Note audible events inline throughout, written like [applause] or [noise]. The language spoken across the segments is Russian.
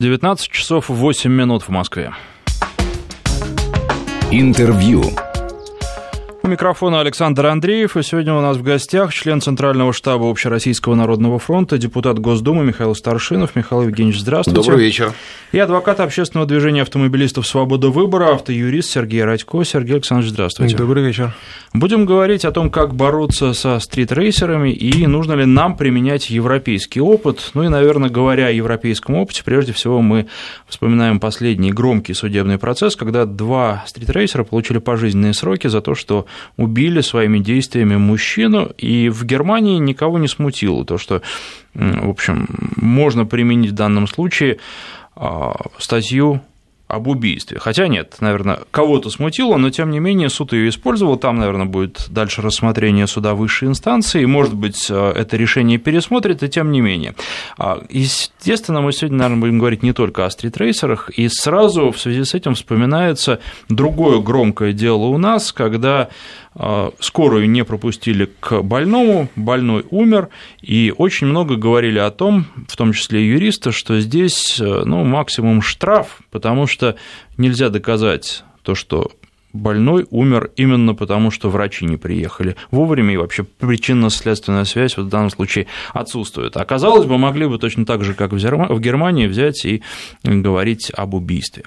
19 часов 8 минут в Москве. Интервью. У микрофона Александр Андреев, и сегодня у нас в гостях член Центрального штаба Общероссийского народного фронта, депутат Госдумы Михаил Старшинов. Михаил Евгеньевич, здравствуйте. Добрый вечер. И адвокат общественного движения автомобилистов «Свобода выбора», автоюрист Сергей Радько. Сергей Александрович, здравствуйте. Добрый вечер. Будем говорить о том, как бороться со стритрейсерами и нужно ли нам применять европейский опыт. Ну и, наверное, говоря о европейском опыте, прежде всего мы вспоминаем последний громкий судебный процесс, когда два стритрейсера получили пожизненные сроки за то, что убили своими действиями мужчину, и в Германии никого не смутило то, что, в общем, можно применить в данном случае а, статью об убийстве. Хотя нет, наверное, кого-то смутило, но тем не менее суд ее использовал. Там, наверное, будет дальше рассмотрение суда высшей инстанции. Может быть, э, это решение пересмотрит, и тем не менее. А, естественно, мы сегодня, наверное, будем говорить не только о стритрейсерах, и сразу в связи с этим вспоминается другое громкое дело у нас, когда скорую не пропустили к больному, больной умер, и очень много говорили о том, в том числе и юристы, что здесь э, ну, максимум штраф, потому что нельзя доказать то, что больной умер именно потому, что врачи не приехали вовремя, и вообще причинно-следственная связь в данном случае отсутствует. Оказалось бы, могли бы точно так же, как в Германии, взять и говорить об убийстве.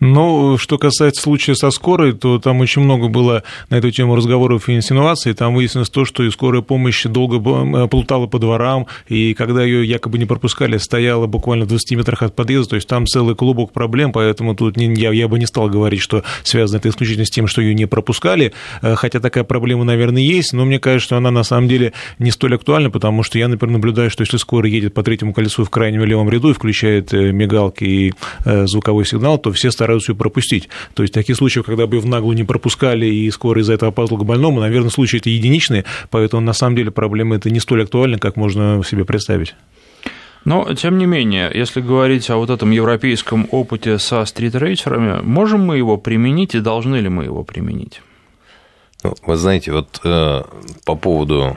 Ну, что касается случая со скорой, то там очень много было на эту тему разговоров и инсинуаций. Там выяснилось то, что и скорая помощь долго э, плутала по дворам, и когда ее якобы не пропускали, стояла буквально в 20 метрах от подъезда, то есть там целый клубок проблем, поэтому тут не, я, я бы не стал говорить, что связано это исключительно с тем, что ее не пропускали, э, хотя такая проблема, наверное, есть, но мне кажется, что она на самом деле не столь актуальна, потому что я, например, наблюдаю, что если скорая едет по третьему колесу в крайнем левом ряду и включает э, мигалки и звуковой сигнал, то все стараются стараются ее пропустить. То есть таких случаев, когда бы в наглую не пропускали и скоро из-за этого опаздывал к больному, наверное, случаи эти единичные, поэтому на самом деле проблема это не столь актуальна, как можно себе представить. Но, тем не менее, если говорить о вот этом европейском опыте со стритрейсерами, можем мы его применить и должны ли мы его применить? Ну, вы знаете, вот э, по поводу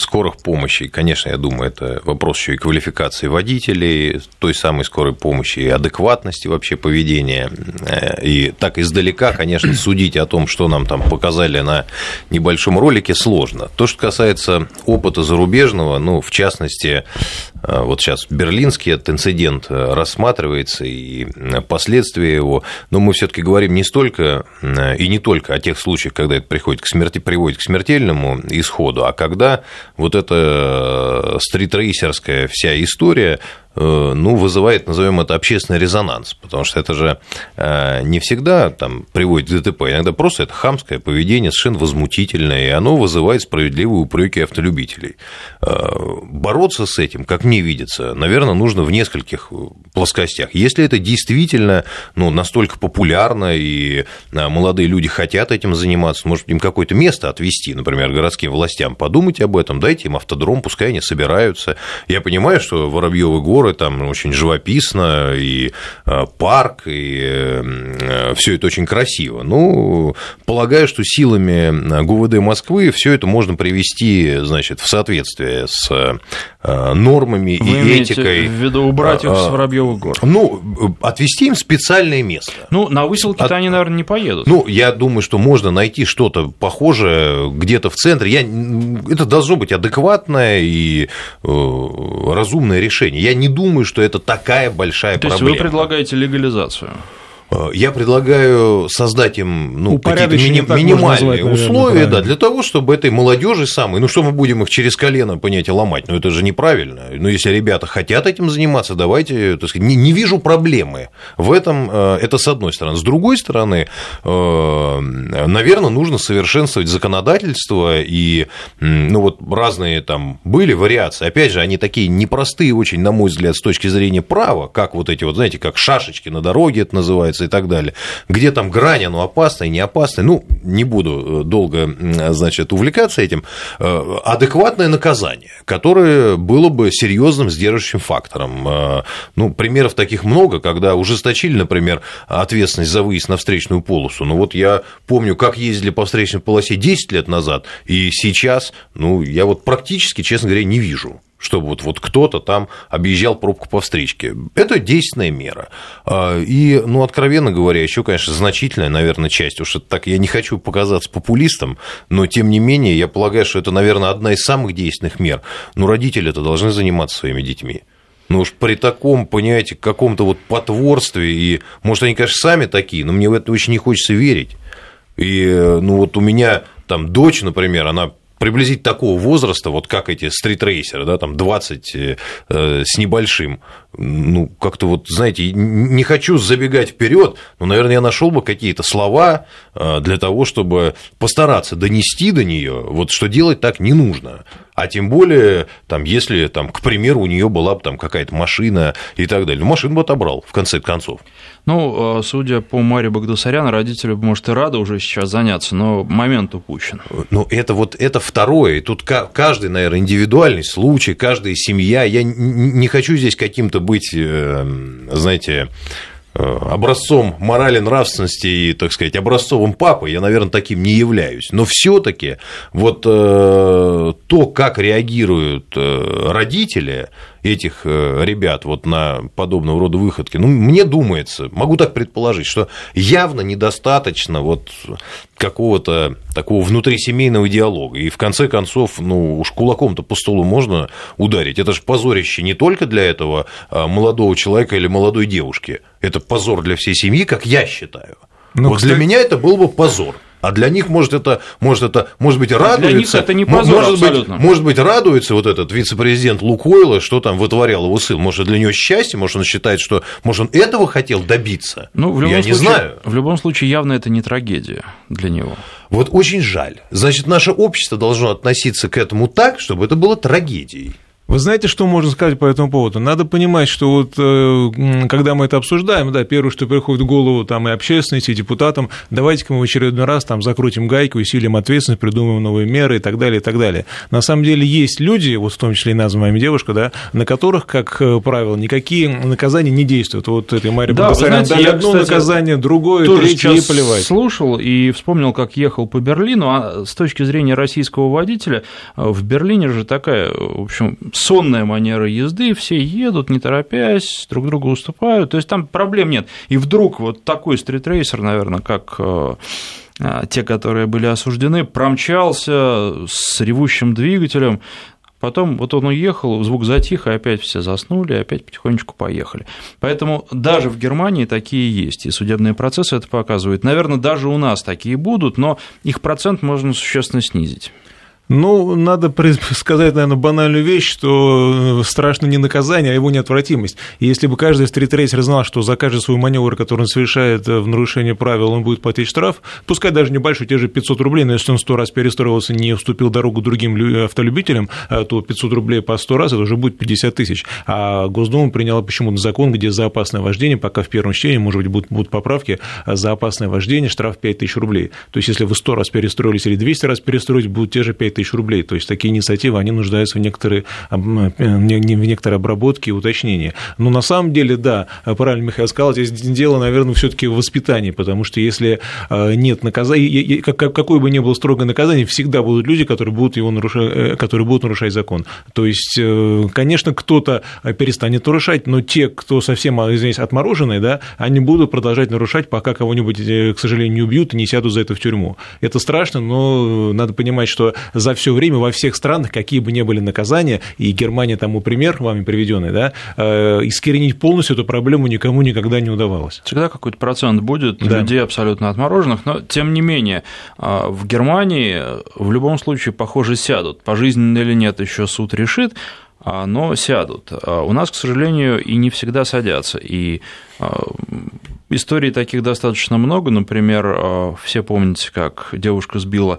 скорых помощи, конечно, я думаю, это вопрос еще и квалификации водителей, той самой скорой помощи, и адекватности вообще поведения. Э, и так издалека, конечно, [clears throat] судить о том, что нам там показали на небольшом ролике, сложно. То, что касается опыта зарубежного, ну, в частности, э, вот сейчас берлинский этот инцидент рассматривается и последствия его, но мы все таки говорим не столько и не только о тех случаях, когда это приходит к смерти, приводит к смертельному исходу, а когда вот эта стритрейсерская вся история Э, ну, вызывает, назовем это, общественный резонанс, потому что это же э, не всегда там, приводит к ДТП, иногда просто это хамское поведение, совершенно возмутительное, и оно вызывает справедливые упреки автолюбителей. Э, бороться с этим, как мне видится, наверное, нужно в нескольких плоскостях. Если это действительно ну, настолько популярно, и молодые люди хотят этим заниматься, может, им какое-то место отвести, например, городским властям, подумайте об этом, дайте им автодром, пускай они собираются. Я понимаю, что Воробьевы горы горы, там очень живописно, и э, парк, и э, все это очень красиво. Ну, полагаю, что силами э, ГУВД Москвы все это можно привести, значит, в соответствие с нормами Вы и этикой. в виду убрать их с Воробьевых гор? Ну, отвести им специальное место. Ну, на выселки-то От... они, наверное, не поедут. Ну, я думаю, что можно найти что-то похожее где-то в центре. Я... Это должно быть адекватное и разумное решение. Я не думаю, что это такая большая То проблема. То есть вы предлагаете легализацию? Э, я предлагаю создать им ну, какие-то мини- минимальные назвать, условия, наверное, да, для того, чтобы этой молодежи самой, ну что мы будем их через колено, понятие, ломать, ну это же неправильно. Ну если ребята хотят этим заниматься, давайте, так сказать, не, не вижу проблемы в этом, э, это с одной стороны. С другой стороны, э, наверное, нужно совершенствовать законодательство и, ну вот разные там были вариации, опять же, они такие непростые очень, на мой взгляд, с точки зрения права, как вот эти вот, знаете, как шашечки на дороге это называется, и так далее. Где там грань, оно опасное, не опасное, ну, не буду э, долго, значит, увлекаться этим. Э, адекватное наказание, которое было бы серьезным сдерживающим фактором. Э, ну, примеров таких много, когда ужесточили, например, ответственность за выезд на встречную полосу. Ну, вот я помню, как ездили по встречной полосе 10 лет назад, и сейчас, ну, я вот практически, честно говоря, не вижу чтобы вот, вот кто-то там объезжал пробку по встречке. Это действенная мера. А, и, ну, откровенно говоря, еще, конечно, значительная, наверное, часть, уж это так, я не хочу показаться популистом, но, тем не менее, я полагаю, что это, наверное, одна из самых действенных мер. Но родители это должны заниматься своими детьми. Ну уж при таком, понимаете, каком-то вот потворстве, и, может, они, конечно, сами такие, но мне в это очень не хочется верить. И, ну, вот у меня там дочь, например, она приблизить такого возраста, вот как эти стритрейсеры, да, там 20 э, с небольшим, ну, как-то вот, знаете, не хочу забегать вперед, но, наверное, я нашел бы какие-то слова э, для того, чтобы постараться донести до нее, вот что делать так не нужно. А тем более, там, если, там, к примеру, у нее была бы там какая-то машина и так далее. Ну, машину бы отобрал, в конце концов. Ну, э, судя по Маре Багдасарян, родители, может, и рады уже сейчас заняться, но момент упущен. Ну, это вот это второе. И тут каждый, наверное, индивидуальный случай, каждая семья. Я не хочу здесь каким-то быть, э, знаете, э, образцом морали, нравственности и, так сказать, образцовым папой, я, наверное, таким не являюсь. Но все таки вот то, как реагируют родители, этих э, ребят вот на подобного рода выходки, ну, мне думается, могу так предположить, что явно недостаточно вот какого-то такого внутрисемейного диалога. И в конце концов, ну, уж кулаком-то по столу можно ударить. Это же позорище не только для этого а, молодого человека или молодой девушки. Это позор для всей семьи, как я считаю. Ну, вот кстати... для меня это был бы позор. А для них, может, это, может, это, может быть, радуется. Для них это не позор, может абсолютно. Быть, может быть, радуется вот этот вице-президент Лукойла, что там вытворял его сын. Может, для него счастье, может, он считает, что, может, он этого хотел добиться. Ну, в любом Я случае, не знаю. В любом случае, явно это не трагедия для него. Вот очень жаль. Значит, наше общество должно относиться к этому так, чтобы это было трагедией. Вы знаете, что можно сказать по этому поводу? Надо понимать, что вот э, когда мы это обсуждаем, да, первое, что приходит в голову там и общественности, и депутатам, давайте-ка мы в очередной раз там закрутим гайку, усилим ответственность, придумаем новые меры и так далее, и так далее. На самом деле есть люди, вот в том числе и названная девушка, да, на которых, как э, правило, никакие наказания не действуют. Вот этой Мария да, Багдасарян дали я, одно кстати, наказание, другое, третье, и плевать. слушал и вспомнил, как ехал по Берлину, а с точки зрения российского водителя, э, в Берлине же такая, в общем, сонная манера езды, все едут, не торопясь, друг другу уступают, то есть там проблем нет. И вдруг вот такой стритрейсер, наверное, как э, э, те, которые были осуждены, промчался с ревущим двигателем, Потом вот он уехал, звук затих, и опять все заснули, и опять потихонечку поехали. Поэтому даже в Германии такие есть, и судебные процессы это показывают. Наверное, даже у нас такие будут, но их процент можно существенно снизить. Ну, надо сказать, наверное, банальную вещь, что э, страшно не наказание, а его неотвратимость. Если бы каждый стритрейсер знал, что за каждый свой маневр, который он совершает э, в нарушении правил, он будет платить штраф, пускай даже небольшой, те же 500 рублей, но если он сто раз перестроился, не уступил дорогу другим автолюбителям, э, то 500 рублей по 100 раз, это уже будет 50 тысяч. А Госдума приняла почему-то закон, где за опасное вождение, пока в первом чтении, может быть, будут, будут поправки, за опасное вождение штраф 5 тысяч рублей. То есть, если вы 100 раз перестроились или 200 раз перестроились, будут те же 5 тысяч рублей. То есть такие инициативы, они нуждаются в некоторой, в некоторой обработке и уточнении. Но на самом деле, да, правильно Михаил сказал, здесь дело, наверное, все таки в воспитании, потому что если э, нет наказания, какое бы ни было строгое наказание, всегда будут люди, которые будут, его нарушать, э, которые будут нарушать закон. То есть, э, конечно, кто-то перестанет нарушать, но те, кто совсем, извиняюсь, отмороженные, да, они будут продолжать нарушать, пока кого-нибудь, к сожалению, не убьют и не сядут за это в тюрьму. Это страшно, но надо понимать, что за все время во всех странах, какие бы ни были наказания, и Германия тому пример, вами приведенный, да, э, искоренить полностью эту проблему никому никогда не удавалось. Всегда какой-то процент будет да. людей абсолютно отмороженных, но тем не менее а, в Германии в любом случае, похоже, сядут. Пожизненно или нет, еще суд решит, а, но сядут. А у нас, к сожалению, и не всегда садятся. И историй таких достаточно много. Например, все помните, как девушка сбила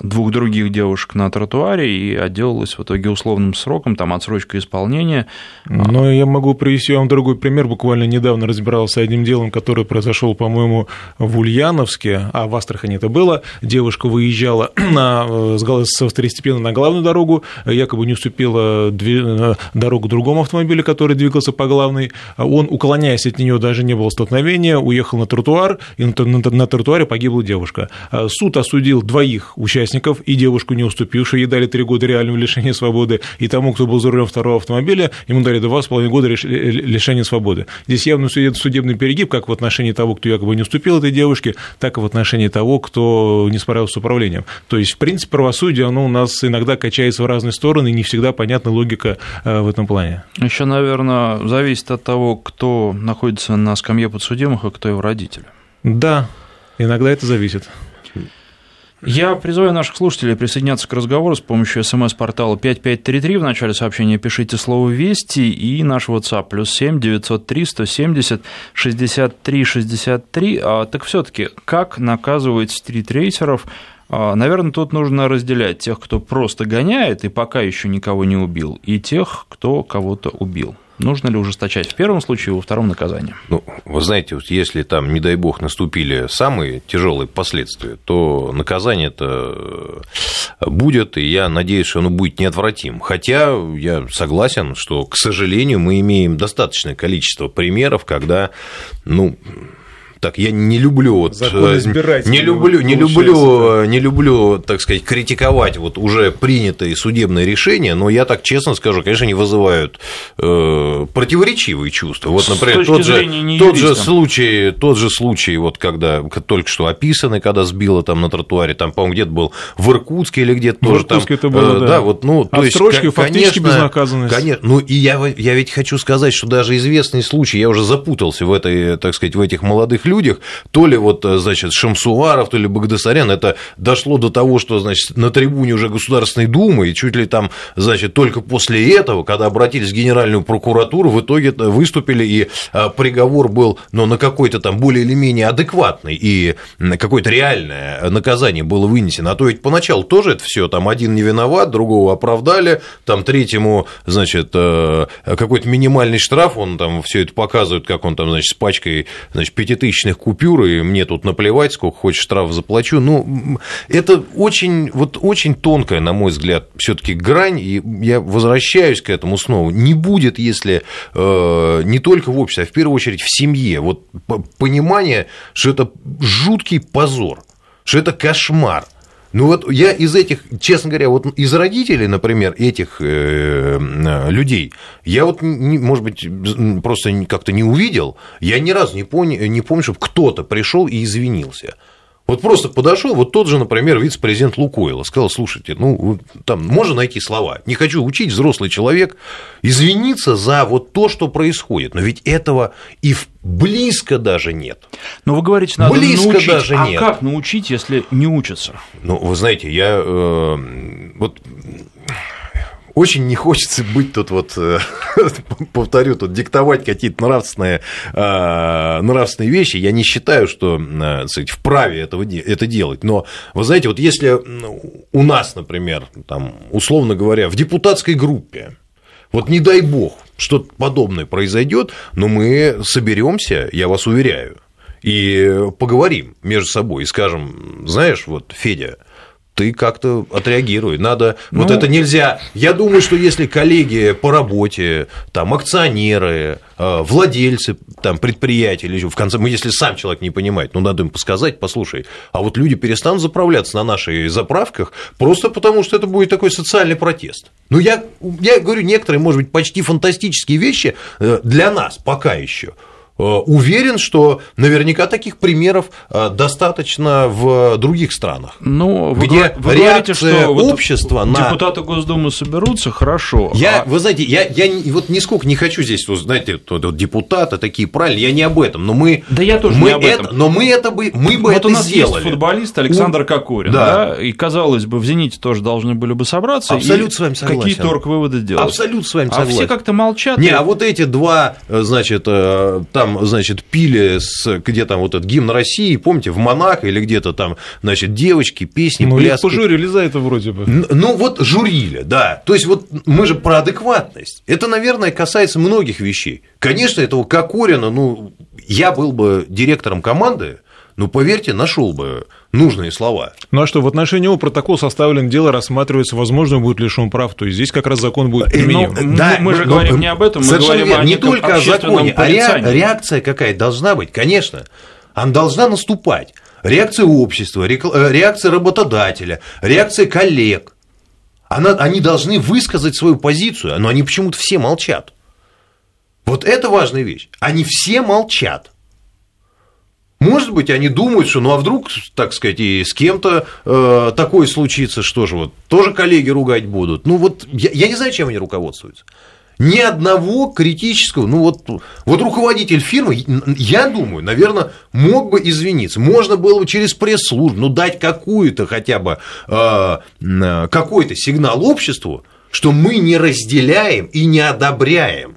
двух других девушек на тротуаре и отделалась в итоге условным сроком, там отсрочка исполнения. Но я могу привести вам другой пример. Буквально недавно разбирался одним делом, который произошел, по-моему, в Ульяновске, а в Астрахани это было. Девушка выезжала [clears throat] на, со второстепенно на главную дорогу, якобы не уступила две, дорогу другому автомобилю, который двигался по главной. Он, уклоняясь от нее, даже не было столкновения, уехал на тротуар, и на тротуаре погибла девушка. Суд осудил двоих двоих участников, и девушку не уступившую, ей дали три года реального лишения свободы, и тому, кто был за рулем второго автомобиля, ему дали два с половиной года лишения свободы. Здесь явно судебный перегиб как в отношении того, кто якобы не уступил этой девушке, так и в отношении того, кто не справился с управлением. То есть, в принципе, правосудие, оно у нас иногда качается в разные стороны, и не всегда понятна логика э, в этом плане. Еще, наверное, зависит от того, кто находится на скамье подсудимых, а кто его родители. Да, иногда это зависит. Я призываю наших слушателей присоединяться к разговору с помощью смс-портала 5533. В начале сообщения пишите слово «Вести» и наш WhatsApp плюс 7 903 170 63 63. А, так все таки как наказывать стритрейсеров? А, наверное, тут нужно разделять тех, кто просто гоняет и пока еще никого не убил, и тех, кто кого-то убил. Нужно ли ужесточать в первом случае, во втором наказание? Ну, вы знаете, вот если там, не дай бог, наступили самые тяжелые последствия, то наказание это э, будет, и я надеюсь, что оно будет неотвратим. Хотя я согласен, что, к сожалению, мы имеем достаточное количество примеров, когда, ну, так, я не люблю вот, э, не люблю, не люблю, да. не люблю, так сказать, критиковать вот уже принятые судебные решения, но я так честно скажу, конечно, они вызывают э, противоречивые чувства. Вот, например, тот же, тот же случай, тот же случай, вот когда только что описанный, когда сбило там на тротуаре, там, по-моему, где-то был в Иркутске или где-то тоже там. это было, э, да. да, вот, ну, то есть, фактически конечно, безнаказанность. Конечно, ну и я, я ведь хочу сказать, что даже известный случай, я уже запутался в этой, так сказать, в этих молодых людях, то ли вот, э, значит, Шамсуаров, то ли Багдасарян, это дошло до того, что, значит, на трибуне уже Государственной Думы, и чуть ли там, значит, только после этого, когда обратились в Генеральную прокуратуру, в итоге выступили, и э, приговор был, ну, на какой-то там более или менее адекватный, и какое-то реальное наказание было вынесено. А то ведь поначалу тоже это все, там один не виноват, другого оправдали, там третьему, значит, э, какой-то минимальный штраф, он там все это показывает, как он там, значит, с пачкой, значит, пятитысячных купюр купюры, мне тут наплевать, сколько хочешь штраф заплачу. Ну, это очень, вот очень тонкая, на мой взгляд, все таки грань, и я возвращаюсь к этому снова. Не будет, если э, не только в обществе, а в первую очередь в семье, вот понимание, что это жуткий позор, что это кошмар, ну вот я из этих, честно говоря, вот из родителей, например, этих э, людей, я вот, может быть, просто как-то не увидел, я ни разу не, понял, не помню, чтобы кто-то пришел и извинился. Вот просто подошел, вот тот же, например, вице-президент Лукойла, сказал, слушайте, ну, там можно найти слова, не хочу учить, взрослый человек, извиниться за вот то, что происходит, но ведь этого и близко даже нет. Но вы говорите, надо близко научить, даже а нет. как научить, если не учатся? Ну, вы знаете, я э, вот очень не хочется быть тут вот, э, [laughs] повторю, тут диктовать какие-то нравственные, э, нравственные вещи. Я не считаю, что э, сказать, вправе этого, это делать. Но, вы знаете, вот если у нас, например, там, условно говоря, в депутатской группе, вот не дай бог, что-то подобное произойдет, но мы соберемся, я вас уверяю, и поговорим между собой и скажем, знаешь, вот, Федя, ты как-то отреагируй. Надо, ну, вот это нельзя. Я думаю, что если коллеги по работе, там, акционеры, э, владельцы там, предприятий, или в конце, ну, если сам человек не понимает, ну, надо им подсказать, послушай, а вот люди перестанут заправляться на наших заправках просто потому, что это будет такой социальный протест. Ну, я, я говорю, некоторые, может быть, почти фантастические вещи э, для нас пока еще – уверен, что наверняка таких примеров э, достаточно в других странах. Ну, вы, где вы говорите, что общества на... депутаты Госдумы соберутся, хорошо. Я, а... Вы знаете, я, я вот нисколько не хочу здесь, вот, знаете, вот, вот депутаты такие правильные, я не об этом, но мы... Да я тоже мы не об этом. Это, но мы это бы, мы бы вот это у нас сделали. есть футболист Александр Кокорин, да. да, и, казалось бы, в «Зените» тоже должны были бы собраться Абсолютно с вами согласен. какие торг-выводы делать. Абсолютно с вами согласен. А все как-то молчат. Не, и... а вот эти два, значит, э, там, значит, пили с, где там вот этот гимн России, помните, в Монако или где-то там, значит, девочки, песни, ну, пляски. Ну, пожурили за это вроде бы. Ну, вот журили, да. То есть, вот мы же про адекватность. Это, наверное, касается многих вещей. Конечно, этого Кокорина, ну, я был бы директором команды, ну, поверьте, нашел бы нужные слова. Ну а что, в отношении его протокол составлен, дело рассматривается, возможно, будет лишен прав, то есть здесь как раз закон будет э, применим. Ну, да, мы же но, говорим не об этом, мы говорим верно, о не только о законе, а реакция какая должна быть, конечно, она должна наступать. реакция общества, э, реакция работодателя, реакция коллег. Она, они должны высказать свою позицию, но они почему-то все молчат. Вот это важная вещь. Они все молчат. Может быть, они думают, что ну а вдруг, так сказать, и с кем-то э, такое случится, что же вот, тоже коллеги ругать будут. Ну вот, я, я не знаю, чем они руководствуются. Ни одного критического, ну вот, вот руководитель фирмы, я думаю, наверное, мог бы извиниться. Можно было бы через пресс-службу, ну, дать какую-то хотя бы, э, какой-то сигнал обществу, что мы не разделяем и не одобряем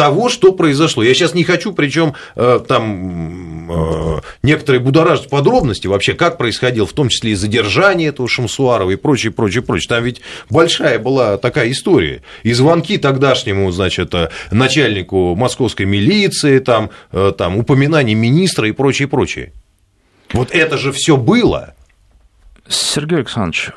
того, что произошло. Я сейчас не хочу, причем э, там э, некоторые будоражат подробности вообще, как происходило, в том числе и задержание этого Шамсуарова и прочее, прочее, прочее. Там ведь большая была такая история. И звонки тогдашнему, значит, э, начальнику московской милиции, там, там упоминание министра и прочее, прочее. Вот это же все было. Сергей Александрович,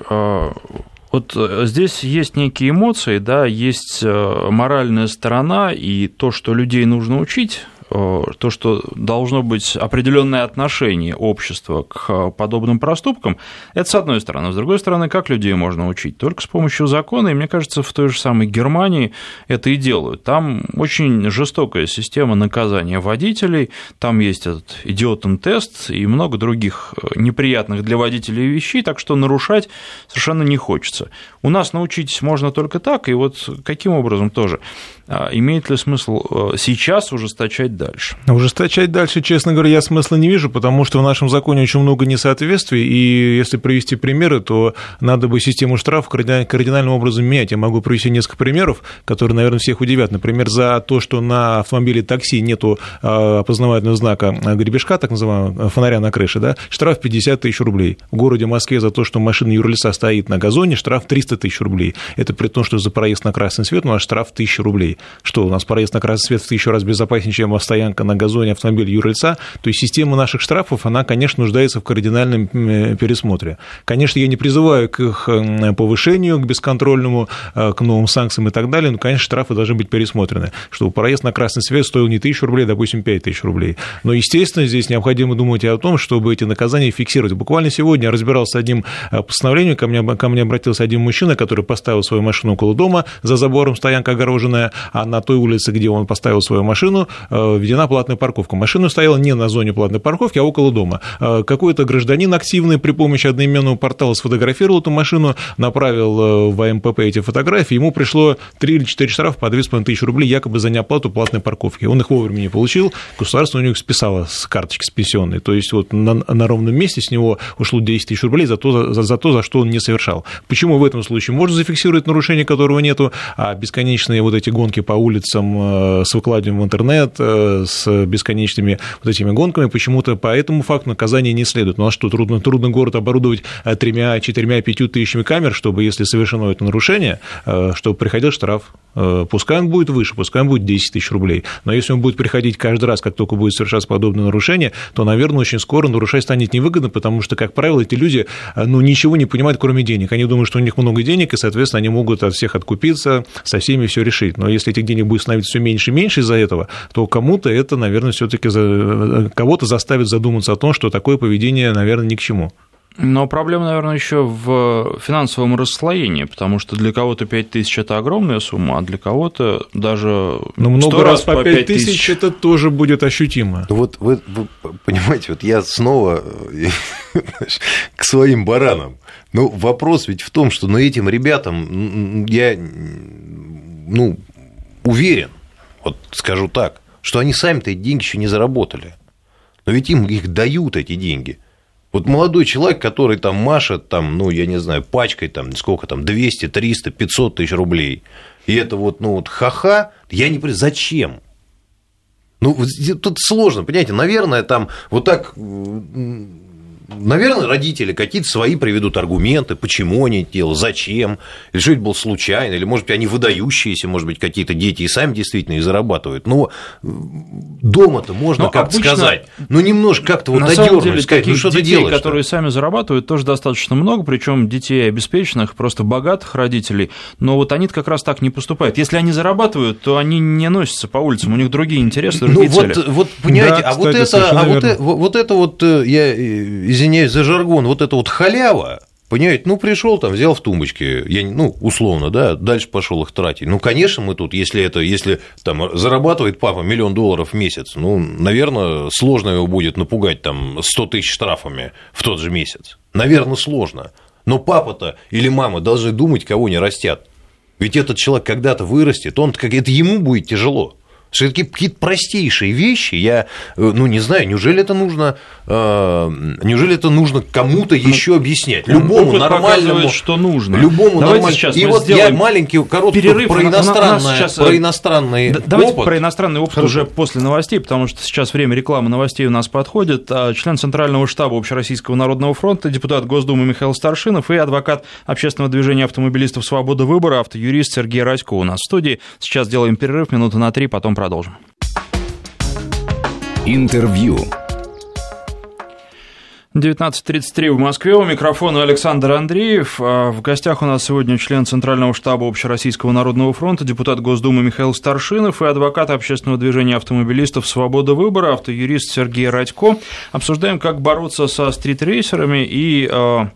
вот э, здесь есть некие эмоции, да, есть э, моральная сторона и то, что людей нужно учить, то, что должно быть определенное отношение общества к э, подобным проступкам, это с одной стороны. С другой стороны, как людей можно учить? Только с помощью закона, и мне кажется, в той же самой Германии это и делают. Там очень жестокая система наказания водителей, там есть этот идиотен тест и много других э, неприятных для водителей вещей, так что нарушать совершенно не хочется. У нас научить можно только так, и вот каким образом тоже имеет ли смысл сейчас ужесточать дальше? Ужесточать дальше, честно говоря, я смысла не вижу, потому что в нашем законе очень много несоответствий, и если привести примеры, то надо бы систему штрафов кардинальным образом менять. Я могу привести несколько примеров, которые, наверное, всех удивят. Например, за то, что на автомобиле такси нету а, опознавательного знака гребешка, так называемого, фонаря на крыше, да, штраф 50 тысяч рублей. В городе Москве за то, что машина юрлица стоит на газоне, штраф 300 тысяч рублей. Это при том, что за проезд на красный свет у нас штраф 1000 рублей. Что, у нас проезд на красный свет в тысячу раз безопаснее, чем стоянка на газоне автомобиля юрлица, то есть система наших штрафов, она, конечно, нуждается в кардинальном э, пересмотре. Конечно, я не призываю к их повышению, к бесконтрольному, э, к новым санкциям и так далее, но, конечно, штрафы должны быть пересмотрены, чтобы проезд на красный свет стоил не тысячу рублей, а, допустим, 5 тысяч рублей. Но, естественно, здесь необходимо думать о том, чтобы эти наказания фиксировать. Буквально сегодня я разбирался с одним э, постановлением, ко мне, ко мне обратился один мужчина, который поставил свою машину около дома, за забором стоянка огороженная, а на той улице, где он поставил свою машину, введена платная парковка. Машина стояла не на зоне платной парковки, а около дома. А, какой-то гражданин активный при помощи одноименного портала сфотографировал эту машину, направил э, в АМПП эти фотографии, ему пришло 3 или 4 штрафа по 2,5 тысячи рублей якобы за неоплату платной парковки. Он их вовремя не получил, государство у него списало с карточки с пенсионной. То есть вот на, на ровном месте с него ушло 10 тысяч рублей за то, за, за то, за что он не совершал. Почему в этом случае можно зафиксировать нарушение, которого нету, а бесконечные вот эти гонки по улицам э, с выкладыванием в интернет, э, с бесконечными вот этими гонками, почему-то по этому факту наказание не следует. Ну а что, трудно, трудно город оборудовать э, тремя, четырьмя, пятью тысячами камер, чтобы, если совершено это нарушение, чтобы приходил штраф. Пускай он будет выше, пускай он будет 10 тысяч рублей. Но если он будет приходить каждый раз, как только будет совершаться подобное нарушение, то, наверное, очень скоро нарушать станет невыгодно, потому что, как правило, эти люди ну, ничего не понимают, кроме денег. Они думают, что у них много денег, и, соответственно, они могут от всех откупиться, со всеми все решить. Но если этих денег будет становиться все меньше и меньше из-за этого, то кому-то это, наверное, все-таки кого-то заставит задуматься о том, что такое поведение, наверное, ни к чему. Но проблема, наверное, еще в финансовом расслоении, потому что для кого-то 5 тысяч – это огромная сумма, а для кого-то даже Но много раз по 5 тысяч это тоже будет ощутимо. Ну вот вы, вы понимаете, вот я снова [laughs] к своим баранам. Ну, вопрос ведь в том, что ну, этим ребятам я ну, уверен, вот скажу так, что они сами-то эти деньги еще не заработали. Но ведь им их дают эти деньги. Вот молодой человек, который там машет, там, ну, я не знаю, пачкой, там, сколько там, 200, 300, 500 тысяч рублей, и это вот, ну, вот ха-ха, я не понимаю, зачем? Ну, тут сложно, понимаете, наверное, там вот так наверное, родители какие-то свои приведут аргументы, почему они это делали, зачем, или что это было случайно, или, может быть, они выдающиеся, может быть, какие-то дети и сами действительно и зарабатывают. Но дома-то можно как-то сказать, ну, немножко как-то вот додернуть, сказать, ну, что ты делаешь? которые сами зарабатывают, тоже достаточно много, причем детей обеспеченных, просто богатых родителей, но вот они как раз так не поступают. Если они зарабатывают, то они не носятся по улицам, у них другие интересы, другие ну, цели. Вот, вот понимаете, да, а кстати, вот это, а вот, вот это вот, э, я э, извиняюсь за жаргон, вот это вот халява, Понимаете, ну пришел там, взял в тумбочке, я, ну, условно, да, дальше пошел их тратить. Ну, конечно, мы тут, если это, если там зарабатывает папа миллион долларов в месяц, ну, наверное, сложно его будет напугать там 100 тысяч штрафами в тот же месяц. Наверное, сложно. Но папа-то или мама должны думать, кого не растят. Ведь этот человек когда-то вырастет, он как это ему будет тяжело. Что это какие-то простейшие вещи, я, э, ну, не знаю, неужели это нужно, э, неужели это нужно кому-то ну, еще объяснять? Любому Опыт нормальному. что нужно. Любому нормальному. Сейчас И вот я маленький, короткий перерыв про, иностранное, сейчас... про э, иностранный Давайте опыт. про иностранный опыт Хорошо. уже после новостей, потому что сейчас время рекламы новостей у нас подходит. А член Центрального штаба Общероссийского народного фронта, депутат Госдумы Михаил Старшинов и адвокат общественного движения автомобилистов «Свобода выбора», автоюрист Сергей Радько у нас в студии. Сейчас делаем перерыв минуты на три, потом продолжим. Интервью. 19.33 в Москве. У микрофона Александр Андреев. А в гостях у нас сегодня член Центрального штаба Общероссийского народного фронта, депутат Госдумы Михаил Старшинов и адвокат общественного движения автомобилистов «Свобода выбора», автоюрист Сергей Радько. Обсуждаем, как бороться со стритрейсерами и а,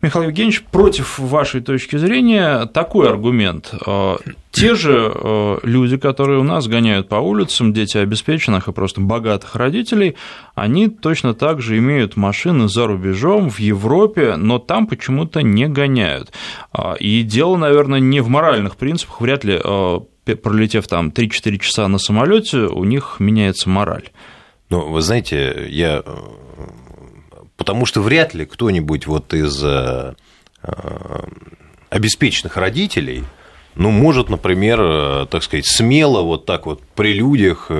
Михаил Евгеньевич, против вашей точки зрения такой аргумент. Э, те же э, люди, которые у нас гоняют по улицам, дети обеспеченных и просто богатых родителей, они точно так же имеют машины за рубежом, в Европе, но там почему-то не гоняют. Э, и дело, наверное, не в моральных принципах, вряд ли пролетев там 3-4 часа на самолете, у них меняется мораль. Ну, вы знаете, я Потому что вряд ли кто-нибудь вот из э, э, обеспеченных родителей ну, может, например, э, так сказать, смело вот так вот при людях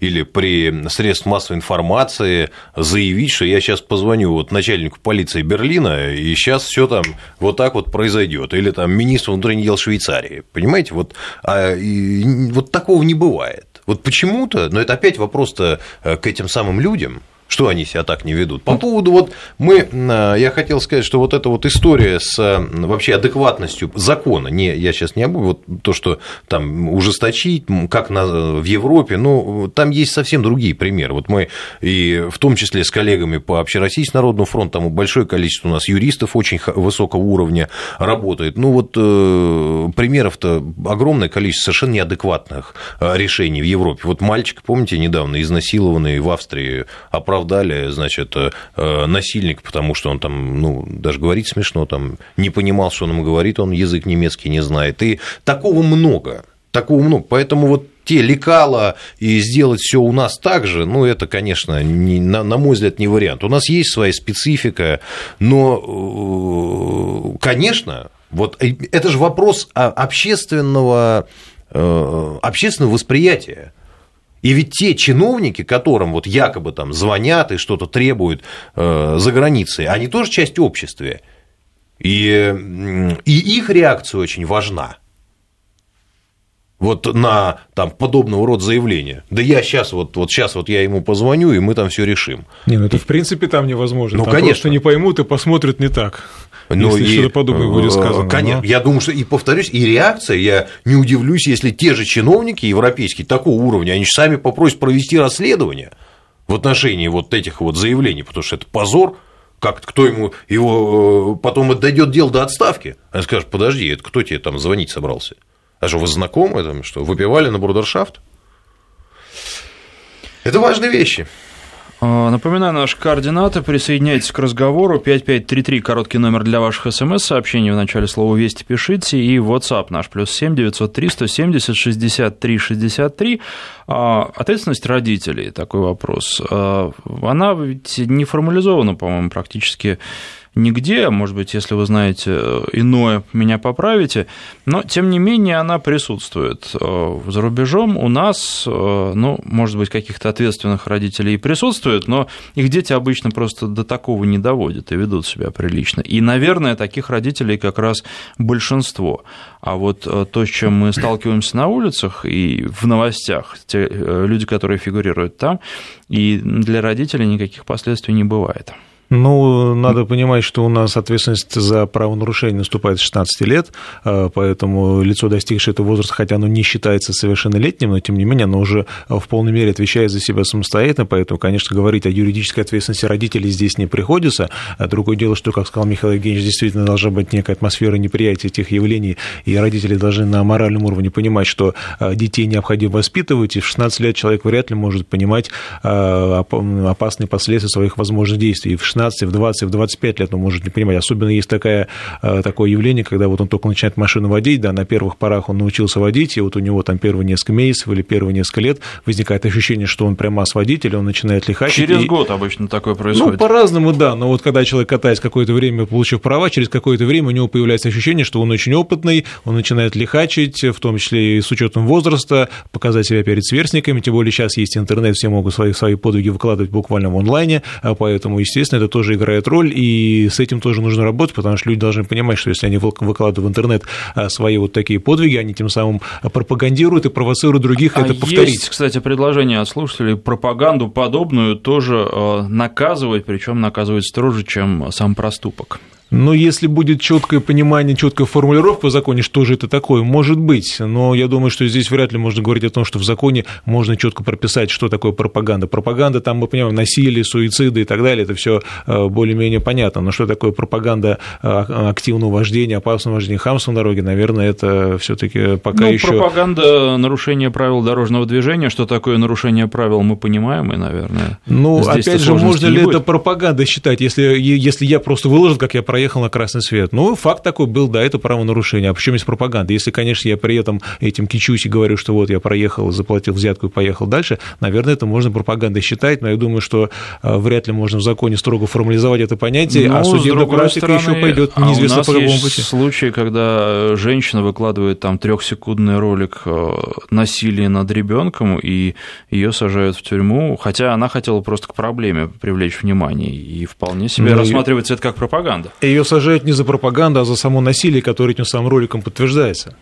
или при средствах массовой информации заявить, что я сейчас позвоню вот начальнику полиции Берлина, и сейчас все там вот так вот произойдет, или там министру внутренних дел Швейцарии. Понимаете, вот, а, и, вот такого не бывает. Вот почему-то, но это опять вопрос-то к этим самым людям – что они себя так не ведут? По поводу вот мы, э, я хотел сказать, что вот эта вот история с э, вообще адекватностью закона, не, я сейчас не об вот то, что там ужесточить, как на, в Европе, ну, там есть совсем другие примеры. Вот мы и в том числе с коллегами по Общероссийскому народному фронту, там большое количество у нас юристов очень высокого уровня работает. Ну, вот э, примеров-то огромное количество совершенно неадекватных решений в Европе. Вот мальчик, помните, недавно изнасилованный в Австрии, оправдан оправдали, значит, э, насильник, потому что он там, ну, даже говорить смешно, там, не понимал, что он ему говорит, он язык немецкий не знает. И такого много, такого много. Поэтому вот те лекала и сделать все у нас так же, ну, это, конечно, не, на, на мой взгляд, не вариант. У нас есть своя специфика, но, э, конечно, вот э, это же вопрос общественного, общественного восприятия. И ведь те чиновники, которым вот якобы там звонят и что-то требуют э, за границей, они тоже часть общества. И, и их реакция очень важна вот на там, подобного рода заявления. Да я сейчас вот, вот сейчас вот я ему позвоню, и мы там все решим. Не, ну это в принципе там невозможно. Ну, там конечно. Просто не поймут и посмотрят не так. Ну, если что-то подобное будет э, сказано. Конечно, но... я думаю, что, и повторюсь, и реакция, я не удивлюсь, если те же чиновники европейские такого уровня, они же сами попросят провести расследование в отношении вот этих вот заявлений, потому что это позор, как кто ему его э, потом дойдет дело до отставки, они скажут, подожди, это кто тебе там звонить собрался? А что, вы знакомы, там, что выпивали на брудершафт? Это важные вещи. А, напоминаю наши координаты. Присоединяйтесь к разговору. 5533, короткий номер для ваших смс-сообщений. В начале слова «Вести» пишите. И WhatsApp наш, плюс 7 903 170 63 63. Ответственность родителей, такой вопрос. А, она ведь не формализована, по-моему, практически нигде, может быть, если вы знаете иное, меня поправите, но, тем не менее, она присутствует. За рубежом у нас, ну, может быть, каких-то ответственных родителей и присутствует, но их дети обычно просто до такого не доводят и ведут себя прилично. И, наверное, таких родителей как раз большинство. А вот то, с чем мы сталкиваемся на улицах и в новостях, те люди, которые фигурируют там, и для родителей никаких последствий не бывает. Ну, надо понимать, что у нас ответственность за правонарушение наступает с 16 лет, а, поэтому лицо, достигшее этого возраста, хотя оно не считается совершеннолетним, но тем не менее оно уже в полной мере отвечает за себя самостоятельно, поэтому, конечно, говорить о юридической ответственности родителей здесь не приходится. А другое дело, что, как сказал Михаил Евгеньевич, действительно должна быть некая атмосфера неприятия этих явлений, и родители должны на моральном уровне понимать, что а, детей необходимо воспитывать, и в 16 лет человек вряд ли может понимать опасные последствия своих возможных действий. И в 16, в 20, в 25 лет он может не понимать. Особенно есть такая, э, такое явление, когда вот он только начинает машину водить, да, на первых порах он научился водить, и вот у него там первые несколько месяцев или первые несколько лет возникает ощущение, что он прямо водитель, он начинает лихачить. Через и... год обычно такое происходит. Ну, по-разному, да, но вот когда человек катается какое-то время, получив права, через какое-то время у него появляется ощущение, что он очень опытный, он начинает лихачить, в том числе и с учетом возраста, показать себя перед сверстниками, тем более сейчас есть интернет, все могут свои, свои подвиги выкладывать буквально в онлайне, а поэтому, естественно, это тоже играет роль, и с этим тоже нужно работать, потому что люди должны понимать, что если они выкладывают в интернет а, свои вот такие подвиги, они тем самым пропагандируют и провоцируют других а это повторить. Есть, кстати, предложение от слушателей пропаганду подобную тоже а, наказывать, причем наказывать строже, чем сам проступок. Но если будет четкое понимание, четкая формулировка в законе, что же это такое, может быть. Но я думаю, что здесь вряд ли можно говорить о том, что в законе можно четко прописать, что такое пропаганда. Пропаганда, там мы понимаем, насилие, суициды и так далее, это все э, более-менее понятно. Но что такое пропаганда э, активного вождения, опасного вождения, хамства на дороге, наверное, это все-таки пока ну, еще. Пропаганда нарушения правил дорожного движения, что такое нарушение правил, мы понимаем, и, наверное. Ну, опять же, можно ли это пропаганда считать, если, если я просто выложил, как я проехал на красный свет. Ну, факт такой был, да, это правонарушение. А почему есть пропаганда? Если, конечно, я при этом этим кичусь и говорю, что вот я проехал, заплатил взятку и поехал дальше, наверное, это можно пропагандой считать, но я думаю, что а, вряд ли можно в законе строго формализовать это понятие, но, а судебная практика стороны, еще пойдет а неизвестно по какому пути. случаи, когда женщина выкладывает там трехсекундный ролик э, насилия над ребенком, и ее сажают в тюрьму, хотя она хотела просто к проблеме привлечь внимание, и вполне себе ну, рассматривается это как пропаганда. Ее сажают не за пропаганду, а за само насилие, которое этим самым роликом подтверждается.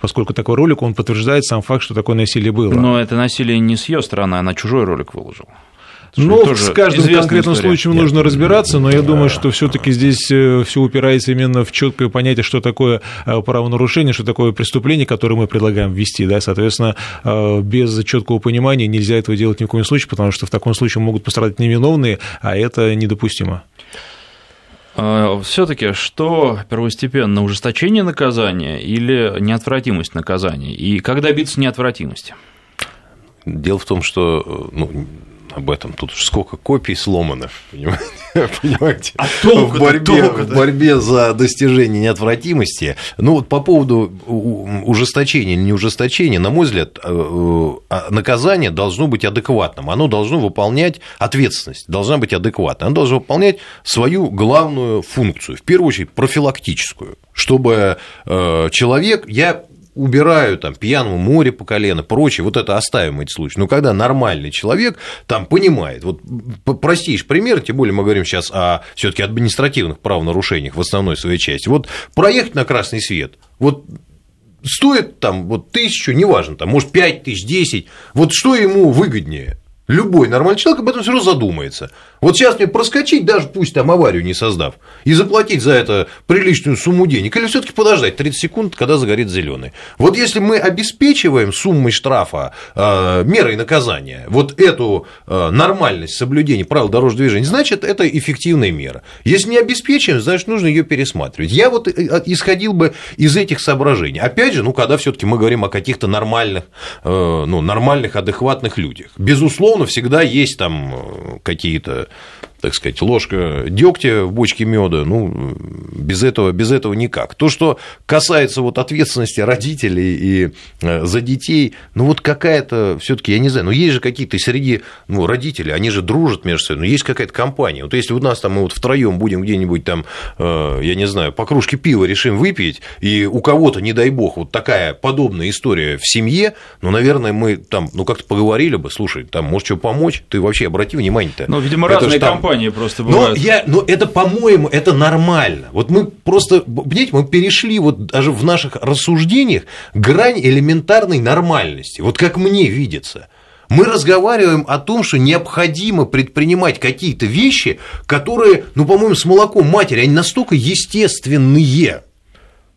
Поскольку такой ролик, он подтверждает сам факт, что такое насилие было. Но это насилие не с ее стороны, она чужой ролик выложила. Ну, с каждым конкретным история. случаем Нет. нужно разбираться, но я думаю, что все-таки здесь э, все упирается именно в четкое понятие, что такое э, правонарушение, что такое преступление, которое мы предлагаем ввести. Да? Соответственно, э, без четкого понимания нельзя этого делать ни в коем случае, потому что в таком случае могут пострадать невиновные, а это недопустимо. А, Все-таки что первостепенно, ужесточение наказания или неотвратимость наказания? И как добиться неотвратимости? Дело в том, что ну, об этом. Тут уж сколько копий сломано, [laughs] понимаете? А толку в борьбе, толку в борьбе за достижение неотвратимости. Ну, вот по поводу ужесточения или не ужесточения, на мой взгляд, э, э, а наказание должно быть адекватным. Оно должно выполнять ответственность, должна быть адекватной. Оно должно выполнять свою главную функцию, в первую очередь профилактическую, чтобы э, человек, я убираю там пьяному море по колено, прочее, вот это оставим эти случаи. Но когда нормальный человек там понимает, вот простейший пример, тем более мы говорим сейчас о все таки административных правонарушениях в основной своей части, вот проехать на красный свет, вот стоит там вот тысячу, неважно, там, может, пять тысяч, десять, вот что ему выгоднее? Любой нормальный человек об этом все равно задумается. Вот сейчас мне проскочить, даже пусть там аварию не создав, и заплатить за это приличную сумму денег, или все-таки подождать 30 секунд, когда загорит зеленый. Вот если мы обеспечиваем суммой штрафа э, мерой наказания вот эту э, нормальность соблюдения правил дорожного движения, значит, это эффективная мера. Если не обеспечиваем, значит, нужно ее пересматривать. Я вот э, исходил бы из этих соображений. Опять же, ну, когда все-таки мы говорим о каких-то нормальных, ну, нормальных, адекватных людях. Безусловно, безусловно, всегда есть там э, какие-то but так сказать, ложка дегтя в бочке меда, ну, без этого, без этого никак. То, что касается вот ответственности родителей и э, за детей, ну, вот какая-то все таки я не знаю, но есть же какие-то среди ну, родителей, они же дружат между собой, но есть какая-то компания. Вот если у нас там мы вот втроем будем где-нибудь там, э, я не знаю, по кружке пива решим выпить, и у кого-то, не дай бог, вот такая подобная история в семье, ну, наверное, мы там, ну, как-то поговорили бы, слушай, там, может, что помочь, ты вообще обрати внимание-то. Ну, видимо, разные там компании просто бывают. Но, я, но это, по-моему, это нормально. Вот мы просто, понимаете, мы перешли вот даже в наших рассуждениях грань элементарной нормальности. Вот как мне видится. Мы разговариваем о том, что необходимо предпринимать какие-то вещи, которые, ну, по-моему, с молоком матери, они настолько естественные.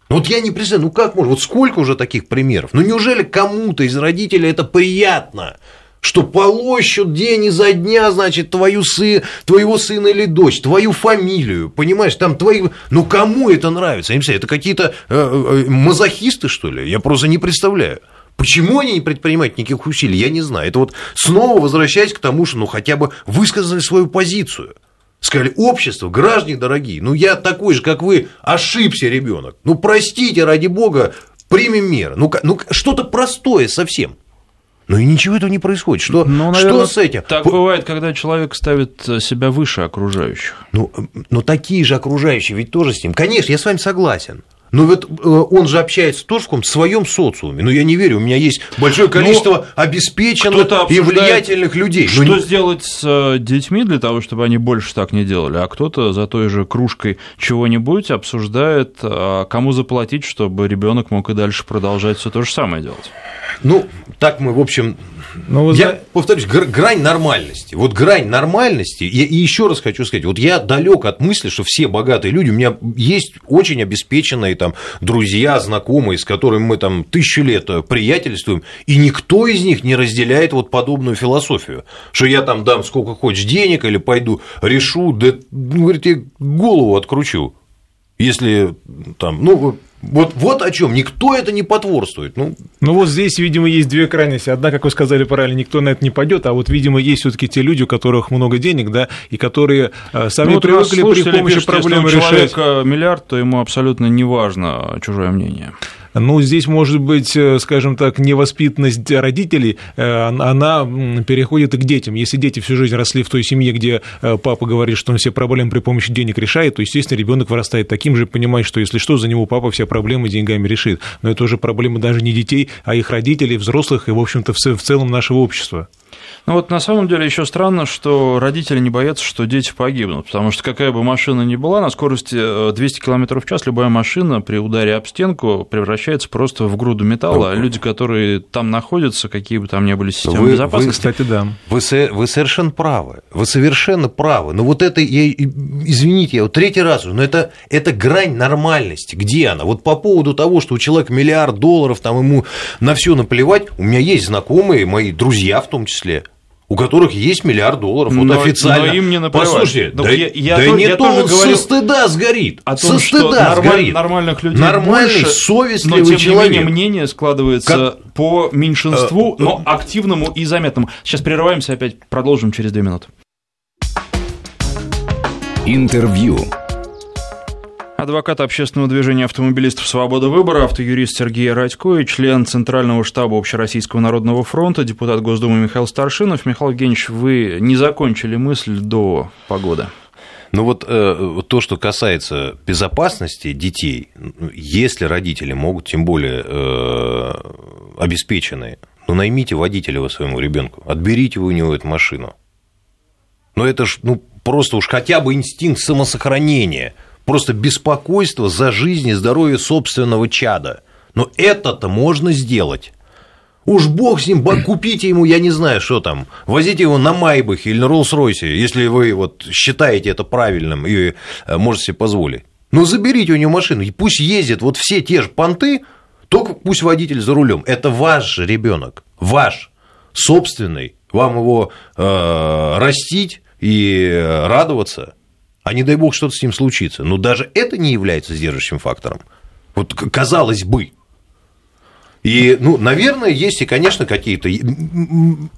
Ну, вот я не представляю, ну как можно, вот сколько уже таких примеров? Ну неужели кому-то из родителей это приятно? Что полощут день изо дня, значит, твою сы, твоего сына или дочь, твою фамилию, понимаешь, там твои... Ну, кому это нравится? Я не знаю, это какие-то э, э, мазохисты, что ли? Я просто не представляю. Почему они не предпринимают никаких усилий, я не знаю. Это вот снова возвращаясь к тому, что ну хотя бы высказали свою позицию. Сказали, общество, граждане дорогие, ну я такой же, как вы, ошибся ребенок. Ну простите, ради бога, примем меры. Ну, ну что-то простое совсем. Но и ничего этого не происходит. Что, ну, наверное, что с этим? Так бывает, когда человек ставит себя выше окружающих. Ну, но такие же окружающие ведь тоже с ним. Конечно, я с вами согласен. Но вот э, он же общается тоже в каком-то своем социуме. Но я не верю, у меня есть большое ну, количество ну, обеспеченных и влиятельных людей. Что Но... сделать с э, детьми для того, чтобы они больше так не делали? А кто-то за той же кружкой чего-нибудь обсуждает, а кому заплатить, чтобы ребенок мог и дальше продолжать все то же самое делать. Ну, так мы, в общем, ну, я знаете... повторюсь, грань нормальности. Вот грань нормальности, и, и еще раз хочу сказать, вот я далек от мысли, что все богатые люди, у меня есть очень обеспеченные там друзья, знакомые, с которыми мы там тысячу лет приятельствуем, и никто из них не разделяет вот подобную философию, что я там дам сколько хочешь денег или пойду решу, да, ну, говорит, я голову откручу, если там, ну, вот, вот о чем никто это не потворствует. Ну... ну вот здесь, видимо, есть две крайности. Одна, как вы сказали правильно, никто на это не пойдет, а вот, видимо, есть все-таки те люди, у которых много денег, да, и которые э, сами ну, вот привыкли при помощи пишет, проблемы если у человека миллиард, то ему абсолютно не важно чужое мнение. Ну, здесь, может быть, э, скажем так, невоспитанность родителей, э, она переходит и к детям. Если дети всю жизнь росли в той семье, где э, папа говорит, что он все проблемы при помощи денег решает, то, естественно, ребенок вырастает таким же, понимает, что если что, за него папа все проблемы деньгами решит. Но это уже проблемы даже не детей, а их родителей, взрослых и, в общем-то, в целом нашего общества. Ну вот на самом деле еще странно, что родители не боятся, что дети погибнут, потому что какая бы машина ни была, на скорости 200 э, км в час любая машина при ударе об стенку превращается просто в груду металла, а люди, которые там находятся, какие бы там ни были системы вы, безопасности... Вы, кстати, да. Вы, вы совершенно правы, вы совершенно правы, но вот это, я, извините, я вот третий раз но это, это грань нормальности, где она? Вот по поводу того, что у человека миллиард долларов, там ему на все наплевать, у меня есть знакомые, мои друзья в том числе, у которых есть миллиард долларов, вот но, официально. Но им не наплевать. Послушайте, да, я, я да то, не я то он говорю со стыда сгорит, о том, со стыда нормаль, сгорит. Нормальных людей Нормальный, больше, совестливый но, тем человек. не менее, мнение складывается как... по меньшинству, э, но активному и заметному. Сейчас прерываемся, опять продолжим через две минуты. Интервью. Адвокат общественного движения автомобилистов «Свобода выбора», автоюрист Сергей Радько и член Центрального штаба Общероссийского народного фронта, депутат Госдумы Михаил Старшинов. Михаил Евгеньевич, вы не закончили мысль до погоды. Ну вот э, то, что касается безопасности детей, если родители могут, тем более э, обеспеченные, ну наймите водителя своему ребенку, отберите вы у него эту машину. Но это ж ну, просто уж хотя бы инстинкт самосохранения – просто беспокойство за жизнь и здоровье собственного чада. Но это-то можно сделать. Уж бог с ним, купите ему, я не знаю, что там, возите его на Майбахе или на Роллс-Ройсе, если вы вот считаете это правильным и э, можете себе позволить. Но заберите у него машину, и пусть ездит вот все те же понты, только пусть водитель за рулем. Это ваш ребенок, ваш, собственный. Вам его э, растить и радоваться – а не дай бог что-то с ним случится. Но даже это не является сдерживающим фактором. Вот казалось бы. И, ну, наверное, есть и, конечно, какие-то...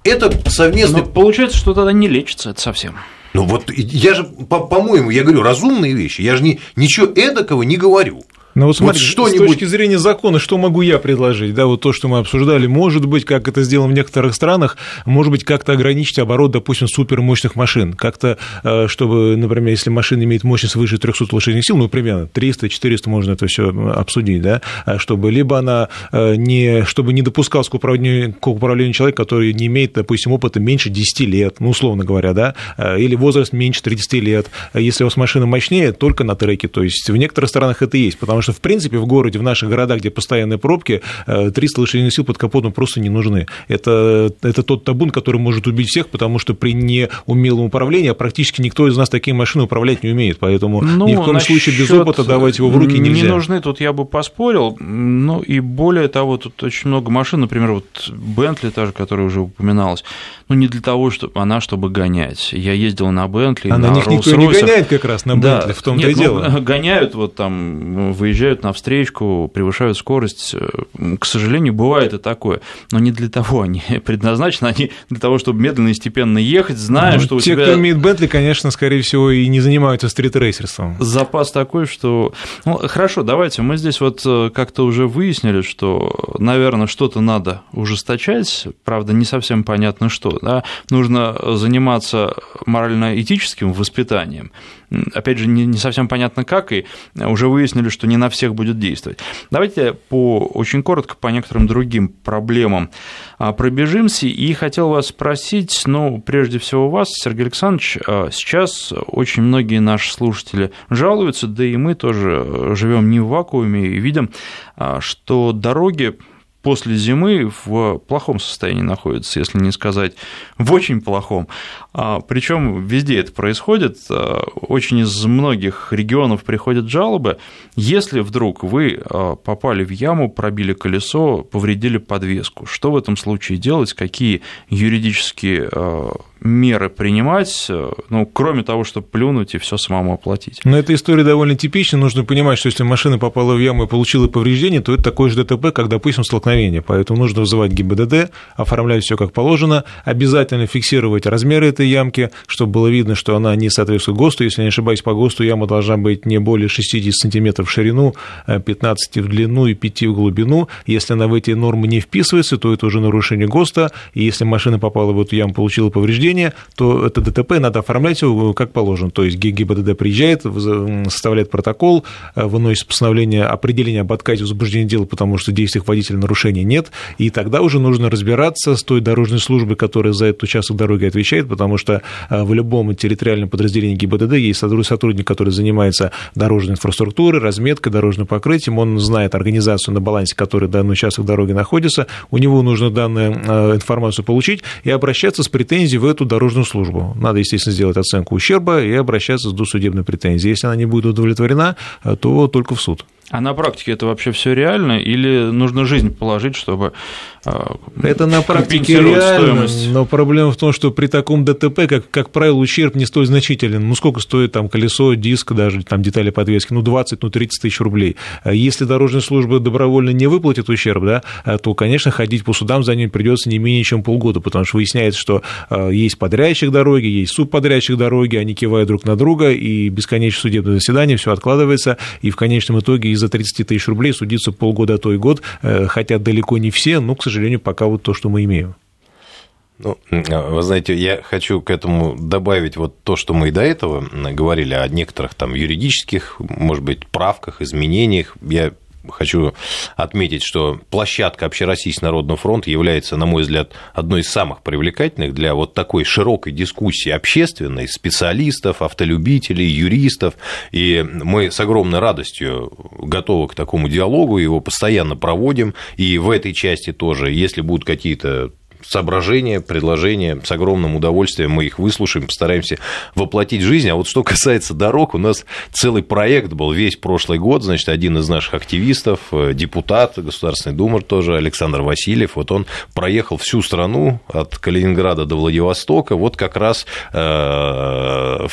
Это совместно... Но получается, что тогда не лечится это совсем. Ну вот я же, по-моему, я говорю разумные вещи, я же не, ничего эдакого не говорю. Ну вот смотри, вот что-нибудь... с точки зрения закона, что могу я предложить? Да, вот то, что мы обсуждали, может быть, как это сделано в некоторых странах, может быть, как-то ограничить оборот, допустим, супермощных машин. Как-то, э, чтобы, например, если машина имеет мощность выше 300 лошадиных сил, ну, примерно 300-400 можно это все обсудить, да, а чтобы либо она э, не, чтобы не допускалась к управлению, к управлению человек, который не имеет, допустим, опыта меньше 10 лет, ну, условно говоря, да, э, или возраст меньше 30 лет. Если у вас машина мощнее, только на треке. То есть в некоторых странах это есть, потому что, в принципе, в городе, в наших городах, где постоянные пробки, 300 э, лошадиных сил под капотом просто не нужны. Это, это тот табун, который может убить всех, потому что при неумелом управлении практически никто из нас такие машины управлять не умеет. Поэтому ну, ни в коем случае без опыта давать его в руки нельзя. Не нужны, тут я бы поспорил. Ну и более того, тут очень много машин, например, вот Бентли, та же, которая уже упоминалась, ну не для того, чтобы она, чтобы гонять. Я ездил на Бентли, а на, на них никто не гоняет как раз на Бентли, да, в том-то и ну, дело. [laughs] гоняют, вот там выезжают на встречку, превышают скорость. К сожалению, бывает и такое. Но не для того они [laughs] предназначены, они для того, чтобы медленно и степенно ехать, зная, ну, что у те, тебя... кто имеет Бентли, конечно, скорее всего, и не занимаются стритрейсерством. Запас такой, что... Ну, хорошо, давайте, мы здесь вот э, как-то уже выяснили, что, наверное, что-то надо ужесточать, правда, не совсем понятно, что да, нужно заниматься морально-этическим воспитанием. Опять же, не, совсем понятно как, и уже выяснили, что не на всех будет действовать. Давайте по, очень коротко по некоторым другим проблемам а, пробежимся, и хотел вас спросить, ну, прежде всего вас, Сергей Александрович, а, сейчас очень многие наши слушатели жалуются, да и мы тоже живем не в вакууме и видим, а, что дороги после зимы в плохом состоянии находится, если не сказать в очень плохом. А, Причем везде это происходит. А, очень из многих регионов приходят жалобы. Если вдруг вы а, попали в яму, пробили колесо, повредили подвеску, что в этом случае делать? Какие юридические меры принимать, ну, кроме того, чтобы плюнуть и все самому оплатить. Но эта история довольно типична. Нужно понимать, что если машина попала в яму и получила повреждение, то это такое же ДТП, как, допустим, столкновение. Поэтому нужно вызывать ГИБДД, оформлять все как положено, обязательно фиксировать размеры этой ямки, чтобы было видно, что она не соответствует ГОСТу. Если не ошибаюсь, по ГОСТу яма должна быть не более 60 сантиметров в ширину, 15 в длину и 5 в глубину. Если она в эти нормы не вписывается, то это уже нарушение ГОСТа. И если машина попала в эту яму, получила повреждение, нарушение, то это ДТП надо оформлять как положено. То есть ГИБДД приезжает, составляет протокол, э, выносит постановление определения об отказе возбуждения дела, потому что действиях водителя нарушения нет, и тогда уже нужно разбираться с той дорожной службой, которая за этот участок дороги отвечает, потому что э, в любом территориальном подразделении ГИБДД есть сотрудник, который занимается дорожной инфраструктурой, разметкой, дорожным покрытием, он знает организацию на балансе, которой данный участок дороги находится, у него нужно данную э, информацию получить и обращаться с претензией в эту дорожную службу. Надо, естественно, сделать оценку ущерба и обращаться с досудебной претензией. Если она не будет удовлетворена, то только в суд. А на практике это вообще все реально или нужно жизнь положить, чтобы а, это на практике реально, стоимость? но проблема в том, что при таком ДТП, как, как правило, ущерб не столь значителен. Ну, сколько стоит там колесо, диск, даже там детали подвески? Ну, 20, ну, 30 тысяч рублей. А если дорожная служба добровольно не выплатит ущерб, да, то, конечно, ходить по судам за ним придется не менее чем полгода, потому что выясняется, что а, есть подрядчик дороги, есть субподрядчик дороги, они кивают друг на друга, и бесконечное судебное заседание, все откладывается, и в конечном итоге из за 30 тысяч рублей судиться полгода, а то и год, э, хотя далеко не все, но, к сожалению, пока вот то, что мы имеем. Ну, вы знаете, я хочу к этому добавить вот то, что мы и до этого говорили о некоторых там юридических, может быть, правках, изменениях. Я хочу отметить, что площадка Общероссийского народного фронта является, на мой взгляд, одной из самых привлекательных для вот такой широкой дискуссии общественной, специалистов, автолюбителей, юристов. И мы с огромной радостью готовы к такому диалогу, его постоянно проводим. И в этой части тоже, если будут какие-то соображения, предложения. С огромным удовольствием мы их выслушаем, постараемся воплотить в жизнь. А вот что касается дорог, у нас целый проект был весь прошлый год. Значит, один из наших активистов, э, депутат Государственной Думы тоже, Александр Васильев, вот он проехал всю страну от Калининграда до Владивостока. Вот как раз э,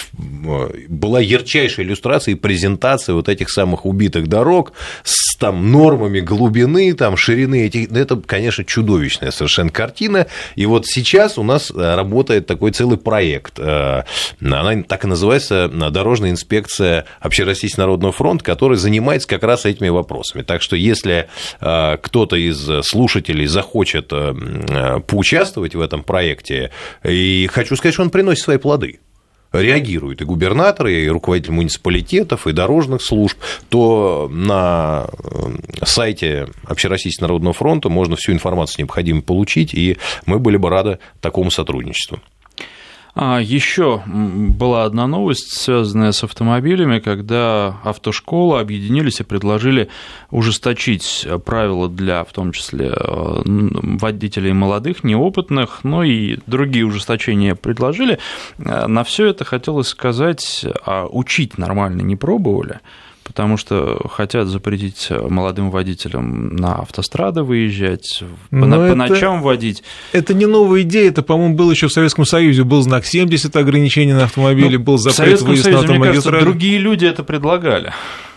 была ярчайшая иллюстрация и презентация вот этих самых убитых дорог с там нормами глубины, там ширины этих. Это, конечно, чудовищная совершенно картина. И вот сейчас у нас э, работает такой целый проект. Э, она так и называется Дорожная инспекция Общероссийского народного фронта, который занимается как раз этими вопросами. Так что если э, кто-то из слушателей захочет поучаствовать в этом проекте, и хочу сказать, что он приносит свои плоды реагируют и губернаторы, и руководители муниципалитетов, и дорожных служб, то на э, сайте Общероссийского народного фронта можно всю информацию необходимую получить, и мы были бы рады такому сотрудничеству. А еще была одна новость, связанная с автомобилями, когда автошколы объединились и предложили ужесточить правила для, в том числе, э, водителей молодых, неопытных, но и другие ужесточения предложили. Э, на все это хотелось сказать, а учить нормально не пробовали потому что хотят запретить молодым водителям на автострады выезжать, по, по это, ночам водить. Это не новая идея, это, по-моему, было еще в Советском Союзе, был знак 70 ограничений на автомобили, ну, был запрет выезд Союзе, на автомагистрали. Мне кажется, другие люди это предлагали.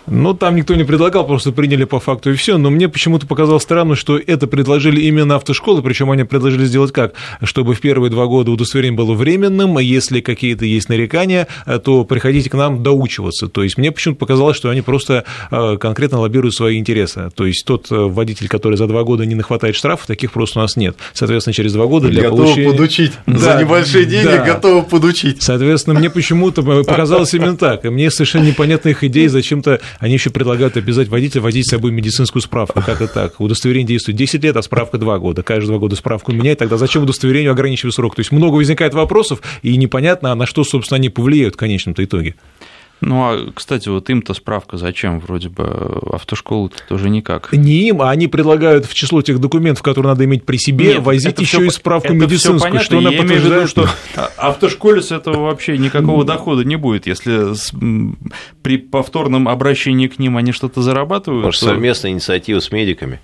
Ну, там никто не предлагал, просто приняли по факту и все. Но мне почему-то показалось странно, что это предложили именно автошколы, причем они предложили сделать как? Чтобы в первые два года удостоверение было временным, если какие-то есть нарекания, то приходите к нам доучиваться. То есть мне почему-то показалось, что они просто а, конкретно лоббируют свои интересы. То есть тот э, водитель, который за два года не нахватает штрафов, таких просто у нас нет. Соответственно, через два года для готовы получения... подучить. Да, за небольшие деньги да. готовы подучить. Соответственно, мне почему-то показалось именно так. И мне совершенно непонятна их идея, зачем-то они еще предлагают обязать водителя водить с собой медицинскую справку. Как это так? Удостоверение действует 10 лет, а справка 2 года. Каждые 2 года справку меняет. Тогда зачем удостоверению ограничивать срок? То есть много возникает вопросов, и непонятно, а на что, собственно, они повлияют в конечном-то итоге. Ну, а, кстати, вот им-то справка зачем? Вроде бы автошколы тоже никак. Не им, а они предлагают в число тех документов, которые надо иметь при себе, Нет, возить еще и справку это медицинскую, понятно, что она подтверждает. что автошколе с этого вообще никакого дохода не будет. Если при повторном обращении к ним они что-то зарабатывают. Может, то... совместная инициатива с медиками?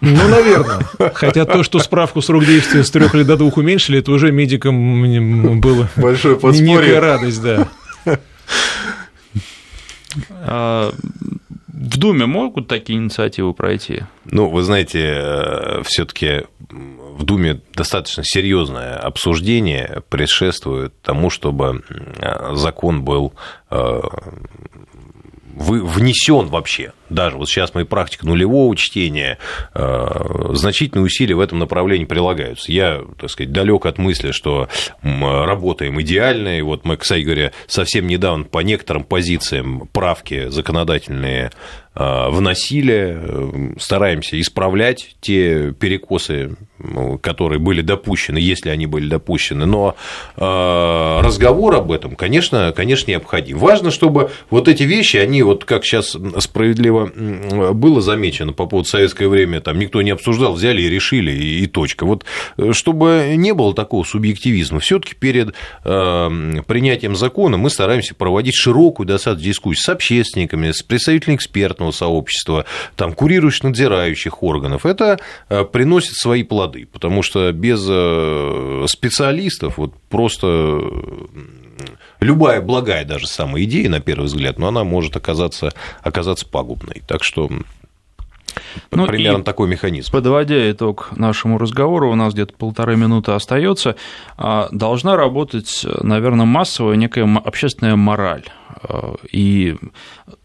Ну, наверное. [laughs] Хотя то, что справку срок действия с трех лет до двух уменьшили, это уже медикам было Большое некая радость, да. [laughs] А, в Думе могут такие инициативы пройти? Ну, вы знаете, э, все-таки в Думе достаточно серьезное обсуждение предшествует тому, чтобы э, закон был э, внесен вообще. Даже вот сейчас моя практика нулевого чтения, э, значительные усилия в этом направлении прилагаются. Я, так сказать, далек от мысли, что работаем идеально. И вот мы, кстати говоря, совсем недавно по некоторым позициям правки законодательные вносили, э, стараемся исправлять те перекосы, которые были допущены, если они были допущены. Но разговор об этом, конечно, конечно, необходим. Важно, чтобы вот эти вещи, они вот как сейчас справедливо было замечено по поводу советское время, там никто не обсуждал, взяли и решили, и, точка. Вот э, чтобы не было такого субъективизма, все таки перед э, принятием закона мы стараемся проводить широкую достаточно дискуссию с общественниками, с представителями экспертного сообщества, там, курирующих, надзирающих органов. Это э, приносит свои плоды, потому что без специалистов вот просто любая благая даже самая идея, на первый взгляд, но она может оказаться, оказаться пагубной. Так что ну, примерно такой механизм. Подводя итог нашему разговору, у нас где-то полторы минуты остается. А, должна работать, наверное, массовая некая общественная мораль. А, и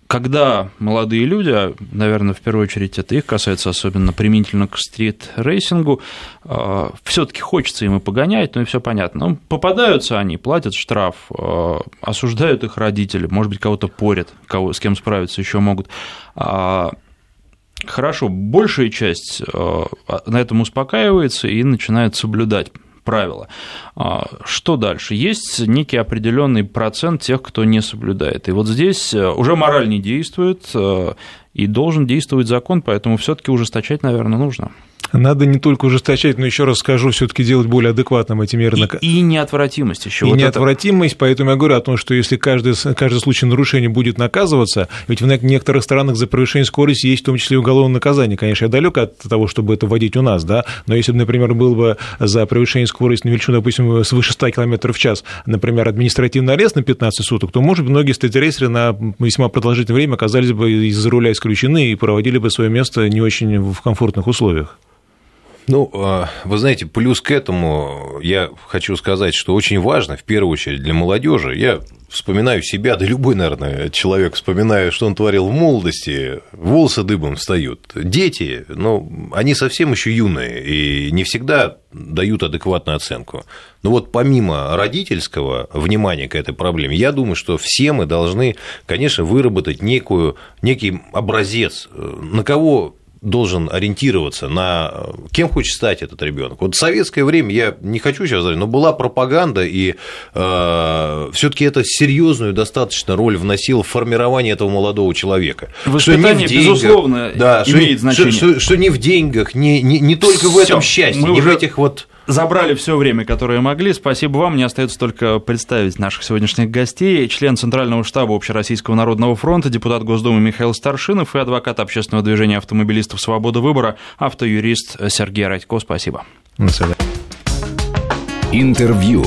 когда молодые люди, а, наверное, в первую очередь это их касается, особенно применительно к стрит-рейсингу, а, все-таки хочется им и погонять, ну и все понятно. Но попадаются они, платят штраф, а, осуждают их родители, может быть, кого-то порят, кого, с кем справиться еще могут. Хорошо, большая часть на этом успокаивается и начинает соблюдать правила. А, что дальше? Есть некий определенный процент тех, кто не соблюдает. И вот здесь э, уже мораль не действует, э, и должен действовать закон, поэтому все-таки ужесточать, наверное, нужно. Надо не только ужесточать, но еще раз скажу, все-таки делать более адекватным эти меры. И, и неотвратимость еще. И вот неотвратимость, это... поэтому я говорю о том, что если каждый, каждый случай нарушения будет наказываться, ведь в некоторых странах за превышение скорости есть в том числе и уголовное наказание. Конечно, я далек от того, чтобы это вводить у нас, да, но если бы, например, был бы за превышение скорости на величину, допустим, свыше 100 км в час, например, административный арест на 15 суток, то, может быть, многие стритрейсеры на весьма продолжительное время оказались бы из руля исключены и проводили бы свое место не очень в комфортных условиях. Ну, а, вы знаете, плюс к этому я хочу сказать, что очень важно, в первую очередь, для молодежи. Я вспоминаю себя, да любой, наверное, человек вспоминаю, что он творил в молодости, волосы дыбом встают. Дети, ну, они совсем еще юные и не всегда дают адекватную оценку. Но вот помимо родительского внимания к этой проблеме, я думаю, что все мы должны, конечно, выработать некую, некий образец, на кого должен ориентироваться на кем хочет стать этот ребенок. Вот в советское время, я не хочу сейчас говорить, но была пропаганда, и э, все-таки это серьезную достаточно роль вносило в формирование этого молодого человека. Воспитание, что не в деньгах, безусловно, да, имеет что, значение. Что, что, что не в деньгах, не, не, не только Всё, в этом счастье, не в этих вот забрали все время, которое могли. Спасибо вам. Мне остается только представить наших сегодняшних гостей. Член Центрального штаба Общероссийского народного фронта, депутат Госдумы Михаил Старшинов и адвокат общественного движения автомобилистов «Свобода выбора», автоюрист Сергей Радько. Спасибо. Интервью.